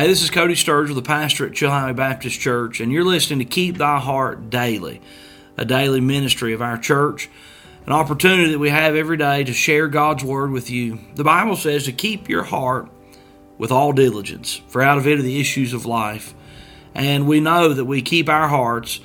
Hey, this is Cody Sturgill, the pastor at Chilhowee Baptist Church, and you're listening to Keep Thy Heart Daily, a daily ministry of our church, an opportunity that we have every day to share God's Word with you. The Bible says to keep your heart with all diligence, for out of it are the issues of life. And we know that we keep our hearts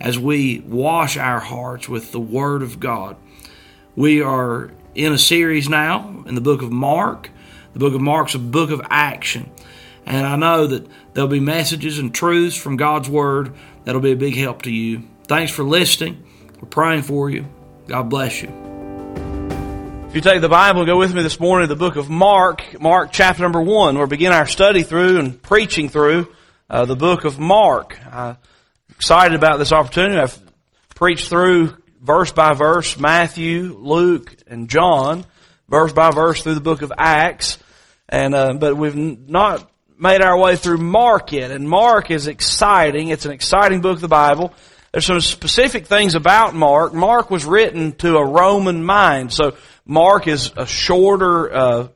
as we wash our hearts with the Word of God. We are in a series now in the book of Mark. The book of Mark's a book of action. And I know that there'll be messages and truths from God's Word that'll be a big help to you. Thanks for listening. We're praying for you. God bless you. If you take the Bible, go with me this morning to the book of Mark, Mark chapter number one. We'll begin our study through and preaching through uh, the book of Mark. I'm excited about this opportunity. I've preached through verse by verse Matthew, Luke, and John, verse by verse through the book of Acts. And uh, but we've not made our way through Mark yet, and Mark is exciting. It's an exciting book of the Bible. There's some specific things about Mark. Mark was written to a Roman mind, so Mark is a shorter uh,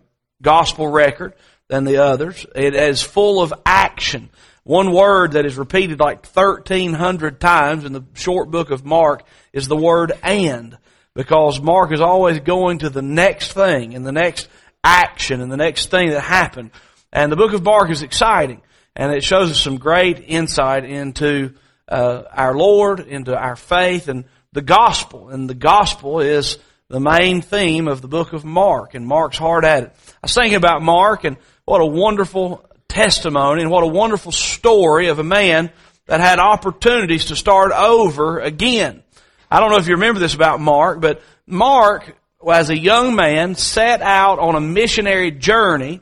gospel record than the others. It is full of action. One word that is repeated like 1300 times in the short book of Mark is the word and. Because Mark is always going to the next thing and the next action and the next thing that happened. And the book of Mark is exciting, and it shows us some great insight into uh, our Lord, into our faith, and the gospel. And the gospel is the main theme of the book of Mark, and Mark's hard at it. I was thinking about Mark, and what a wonderful testimony, and what a wonderful story of a man that had opportunities to start over again. I don't know if you remember this about Mark, but Mark, as a young man, set out on a missionary journey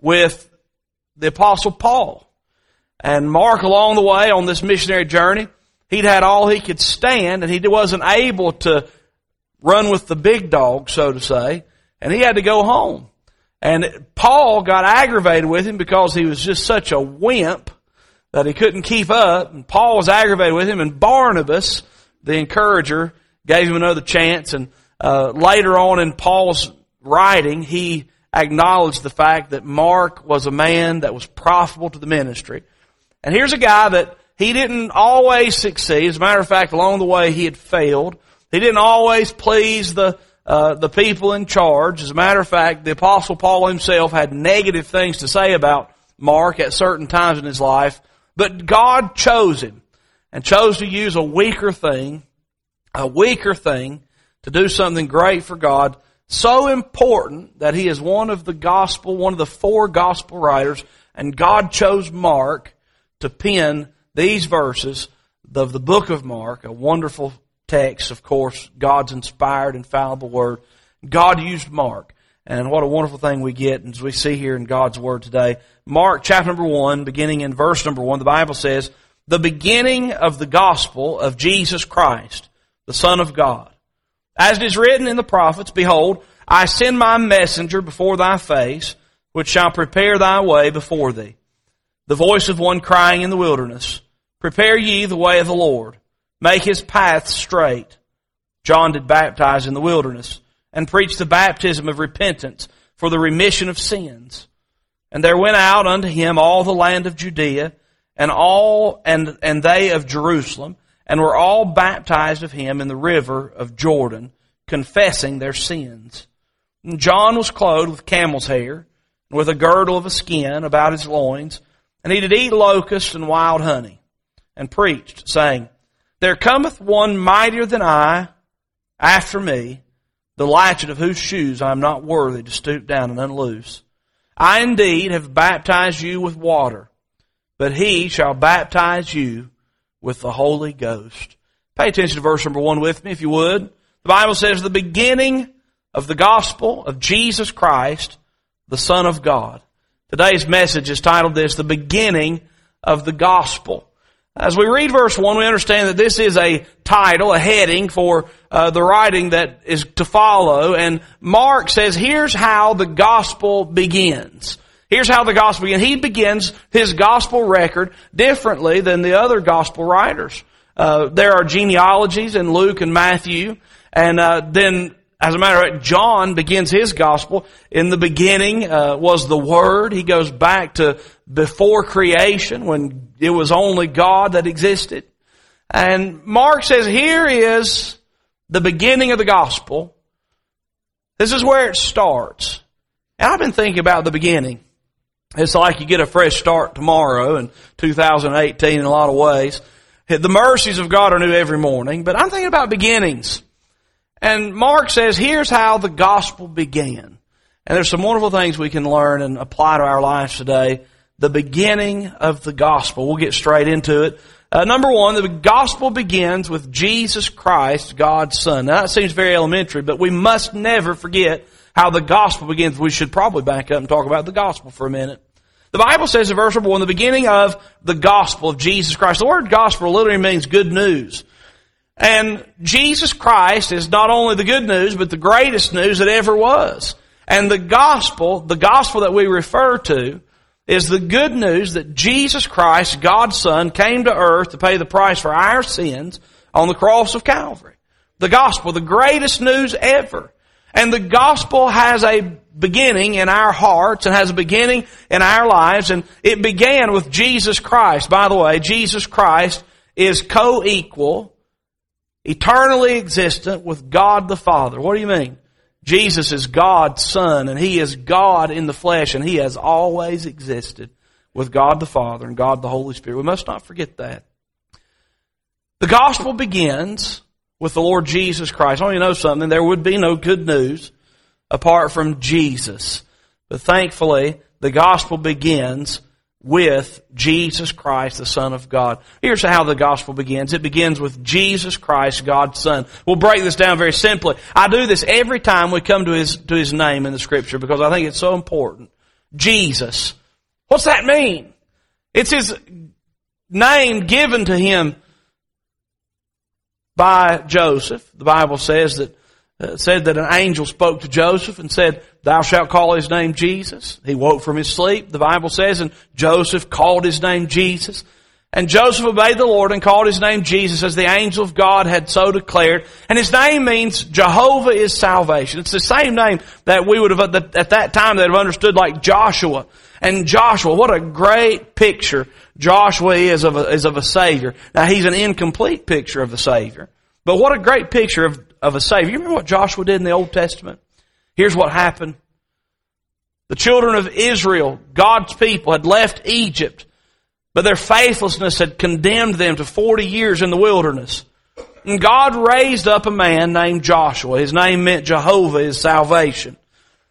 with the apostle Paul. And Mark along the way on this missionary journey, he'd had all he could stand and he wasn't able to run with the big dog, so to say, and he had to go home. And Paul got aggravated with him because he was just such a wimp that he couldn't keep up. And Paul was aggravated with him, and Barnabas, the encourager, gave him another chance. And uh, later on in Paul's writing, he acknowledged the fact that Mark was a man that was profitable to the ministry. And here's a guy that he didn't always succeed. As a matter of fact, along the way he had failed. He didn't always please the uh, the people in charge. As a matter of fact, the apostle Paul himself had negative things to say about Mark at certain times in his life. But God chose him and chose to use a weaker thing, a weaker thing to do something great for God so important that he is one of the gospel, one of the four gospel writers, and God chose Mark to pen these verses of the book of Mark, a wonderful text, of course, God's inspired, infallible word. God used Mark. And what a wonderful thing we get as we see here in God's Word today. Mark chapter number one, beginning in verse number one, the Bible says, the beginning of the gospel of Jesus Christ, the Son of God as it is written in the prophets, Behold, I send my messenger before thy face, which shall prepare thy way before thee. The voice of one crying in the wilderness, Prepare ye the way of the Lord, make his path straight. John did baptize in the wilderness, and preach the baptism of repentance for the remission of sins. And there went out unto him all the land of Judea, and all and and they of Jerusalem, and were all baptized of him in the river of Jordan, confessing their sins. And John was clothed with camel's hair, and with a girdle of a skin about his loins, and he did eat locusts and wild honey, and preached, saying, There cometh one mightier than I after me, the latchet of whose shoes I am not worthy to stoop down and unloose. I indeed have baptized you with water, but he shall baptize you with the Holy Ghost. Pay attention to verse number one with me, if you would. The Bible says the beginning of the gospel of Jesus Christ, the Son of God. Today's message is titled this, The Beginning of the Gospel. As we read verse 1, we understand that this is a title, a heading for uh, the writing that is to follow. And Mark says, here's how the gospel begins. Here's how the gospel begins. He begins his gospel record differently than the other gospel writers. Uh, there are genealogies in Luke and Matthew, and uh, then as a matter of fact, John begins his gospel. In the beginning uh, was the Word. He goes back to before creation when it was only God that existed. And Mark says, here is the beginning of the gospel. This is where it starts. And I've been thinking about the beginning. It's like you get a fresh start tomorrow in 2018 in a lot of ways. The mercies of God are new every morning, but I'm thinking about beginnings. And Mark says, here's how the gospel began. And there's some wonderful things we can learn and apply to our lives today. The beginning of the gospel. We'll get straight into it. Uh, number one, the gospel begins with Jesus Christ, God's Son. Now that seems very elementary, but we must never forget how the gospel begins. We should probably back up and talk about the gospel for a minute. The Bible says in verse number one, the beginning of the gospel of Jesus Christ. The word gospel literally means good news. And Jesus Christ is not only the good news, but the greatest news that ever was. And the gospel, the gospel that we refer to, is the good news that Jesus Christ, God's Son, came to earth to pay the price for our sins on the cross of Calvary. The gospel, the greatest news ever. And the gospel has a beginning in our hearts and has a beginning in our lives. And it began with Jesus Christ. By the way, Jesus Christ is co-equal eternally existent with God the Father. What do you mean? Jesus is God's Son and He is God in the flesh and He has always existed with God the Father and God the Holy Spirit. We must not forget that. The gospel begins with the Lord Jesus Christ. I want you to know something. There would be no good news apart from Jesus. But thankfully, the gospel begins with Jesus Christ, the Son of God. Here's how the gospel begins. It begins with Jesus Christ, God's Son. We'll break this down very simply. I do this every time we come to His, to His name in the Scripture because I think it's so important. Jesus. What's that mean? It's His name given to Him by Joseph. The Bible says that uh, said that an angel spoke to Joseph and said, Thou shalt call his name Jesus. He woke from his sleep, the Bible says, and Joseph called his name Jesus. And Joseph obeyed the Lord and called his name Jesus as the angel of God had so declared. And his name means Jehovah is salvation. It's the same name that we would have, at that time, they'd have understood like Joshua. And Joshua, what a great picture Joshua is of a, is of a Savior. Now he's an incomplete picture of the Savior. But what a great picture of, of a Savior. You remember what Joshua did in the Old Testament? Here's what happened. The children of Israel, God's people, had left Egypt, but their faithlessness had condemned them to 40 years in the wilderness. And God raised up a man named Joshua. His name meant Jehovah is salvation.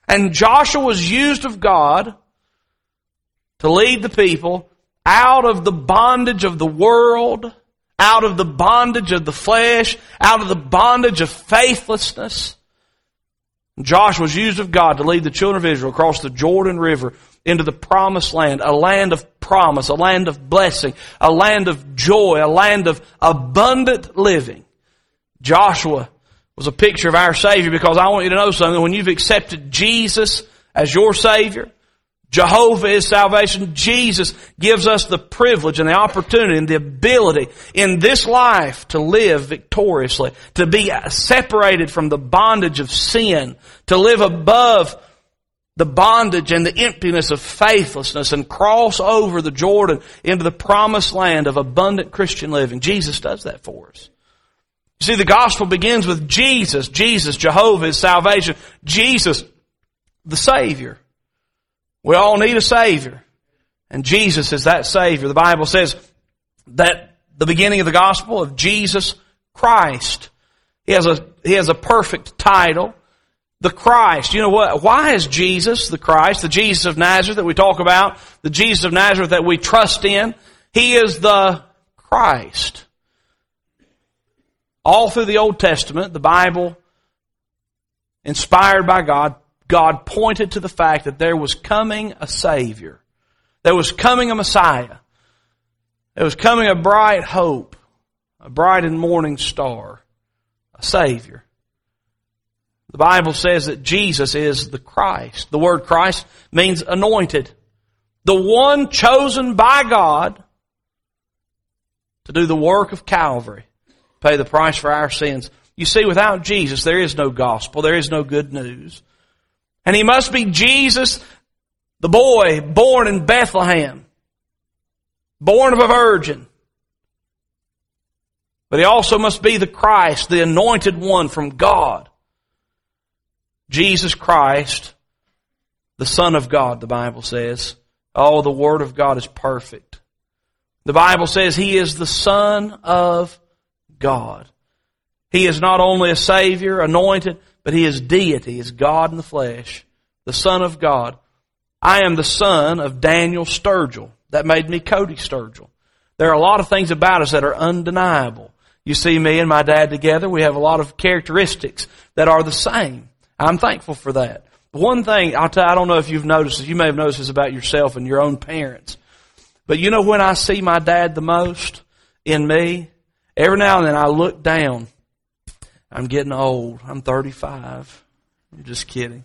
And Joshua was used of God to lead the people out of the bondage of the world, out of the bondage of the flesh, out of the bondage of faithlessness. Joshua was used of God to lead the children of Israel across the Jordan River into the promised land, a land of promise, a land of blessing, a land of joy, a land of abundant living. Joshua was a picture of our Savior because I want you to know something. When you've accepted Jesus as your Savior, Jehovah is salvation. Jesus gives us the privilege and the opportunity and the ability in this life to live victoriously, to be separated from the bondage of sin, to live above the bondage and the emptiness of faithlessness and cross over the Jordan into the promised land of abundant Christian living. Jesus does that for us. You see, the gospel begins with Jesus. Jesus, Jehovah is salvation. Jesus, the Savior. We all need a Savior. And Jesus is that Savior. The Bible says that the beginning of the gospel of Jesus Christ. He has a, he has a perfect title. The Christ. You know what? Why is Jesus the Christ? The Jesus of Nazareth that we talk about? The Jesus of Nazareth that we trust in? He is the Christ. All through the Old Testament, the Bible, inspired by God, God pointed to the fact that there was coming a Savior. There was coming a Messiah. There was coming a bright hope, a bright and morning star, a Savior. The Bible says that Jesus is the Christ. The word Christ means anointed. The one chosen by God to do the work of Calvary, pay the price for our sins. You see, without Jesus, there is no gospel. There is no good news. And he must be Jesus, the boy born in Bethlehem, born of a virgin. But he also must be the Christ, the anointed one from God. Jesus Christ, the Son of God, the Bible says. Oh, the Word of God is perfect. The Bible says He is the Son of God. He is not only a Savior, anointed, but He is deity, is God in the flesh, the Son of God. I am the son of Daniel Sturgill. That made me Cody Sturgill. There are a lot of things about us that are undeniable. You see me and my dad together, we have a lot of characteristics that are the same. I'm thankful for that. One thing, I'll tell, I don't know if you've noticed this, you may have noticed this about yourself and your own parents. But you know when I see my dad the most in me? Every now and then I look down. I'm getting old. I'm 35. I'm just kidding.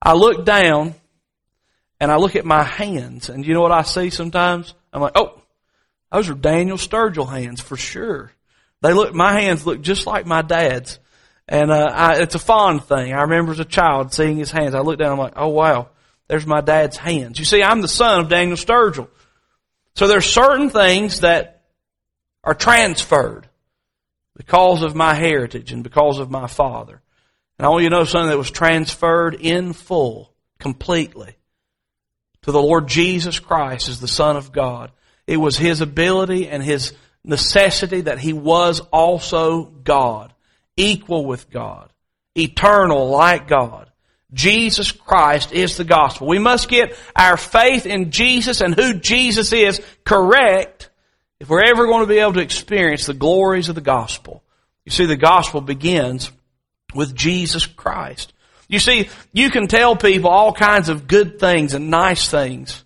I look down and I look at my hands and you know what I see sometimes? I'm like, oh, those are Daniel Sturgill hands for sure. They look, my hands look just like my dad's. And uh, I, it's a fond thing. I remember as a child seeing his hands. I look down. I'm like, oh wow, there's my dad's hands. You see, I'm the son of Daniel Sturgill. So there's certain things that are transferred because of my heritage and because of my father. And I want you to know something that was transferred in full, completely, to the Lord Jesus Christ as the Son of God. It was His ability and His necessity that He was also God equal with God, eternal like God. Jesus Christ is the gospel. We must get our faith in Jesus and who Jesus is correct if we're ever going to be able to experience the glories of the gospel. You see, the gospel begins with Jesus Christ. You see, you can tell people all kinds of good things and nice things.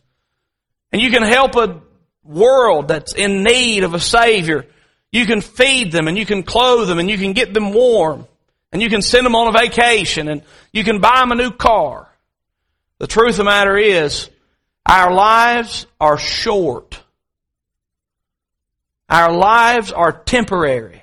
And you can help a world that's in need of a Savior you can feed them and you can clothe them and you can get them warm and you can send them on a vacation and you can buy them a new car. The truth of the matter is, our lives are short. Our lives are temporary.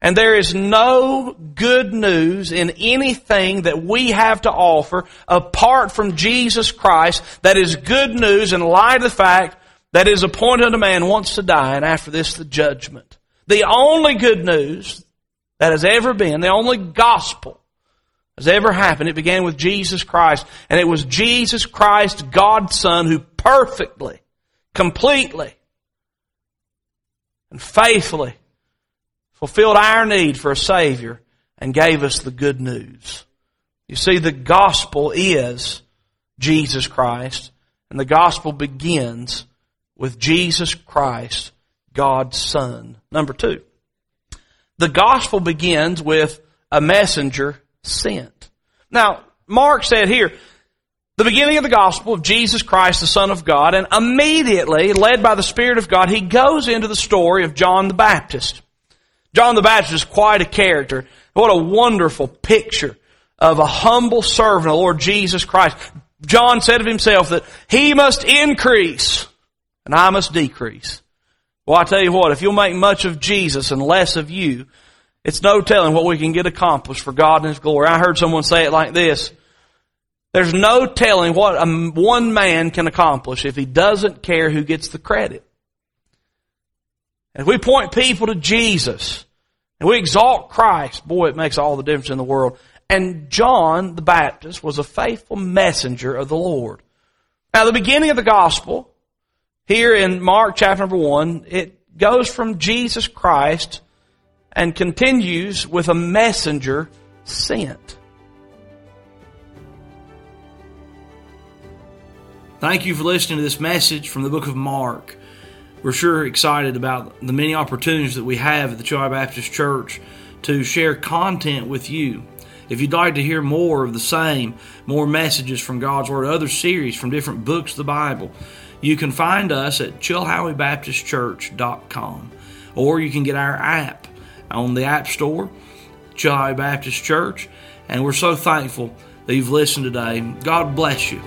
And there is no good news in anything that we have to offer apart from Jesus Christ that is good news in light of the fact that is appointed a man wants to die, and after this, the judgment. The only good news that has ever been, the only gospel has ever happened, it began with Jesus Christ. And it was Jesus Christ, God's Son, who perfectly, completely, and faithfully fulfilled our need for a Savior and gave us the good news. You see, the gospel is Jesus Christ, and the gospel begins with Jesus Christ, God's Son. Number two, the gospel begins with a messenger sent. Now, Mark said here, the beginning of the gospel of Jesus Christ, the Son of God, and immediately, led by the Spirit of God, he goes into the story of John the Baptist. John the Baptist is quite a character. What a wonderful picture of a humble servant of the Lord Jesus Christ. John said of himself that he must increase and I must decrease. Well, I tell you what, if you'll make much of Jesus and less of you, it's no telling what we can get accomplished for God and His glory. I heard someone say it like this. There's no telling what a, one man can accomplish if he doesn't care who gets the credit. If we point people to Jesus and we exalt Christ, boy, it makes all the difference in the world. And John the Baptist was a faithful messenger of the Lord. Now, the beginning of the gospel here in Mark chapter number one, it goes from Jesus Christ and continues with a messenger sent. Thank you for listening to this message from the book of Mark. We're sure excited about the many opportunities that we have at the Chilhowee Baptist Church to share content with you. If you'd like to hear more of the same, more messages from God's Word, other series from different books of the Bible, you can find us at chilhoweebaptistchurch.com or you can get our app on the App Store, Chilhowee Baptist Church. And we're so thankful that you've listened today. God bless you.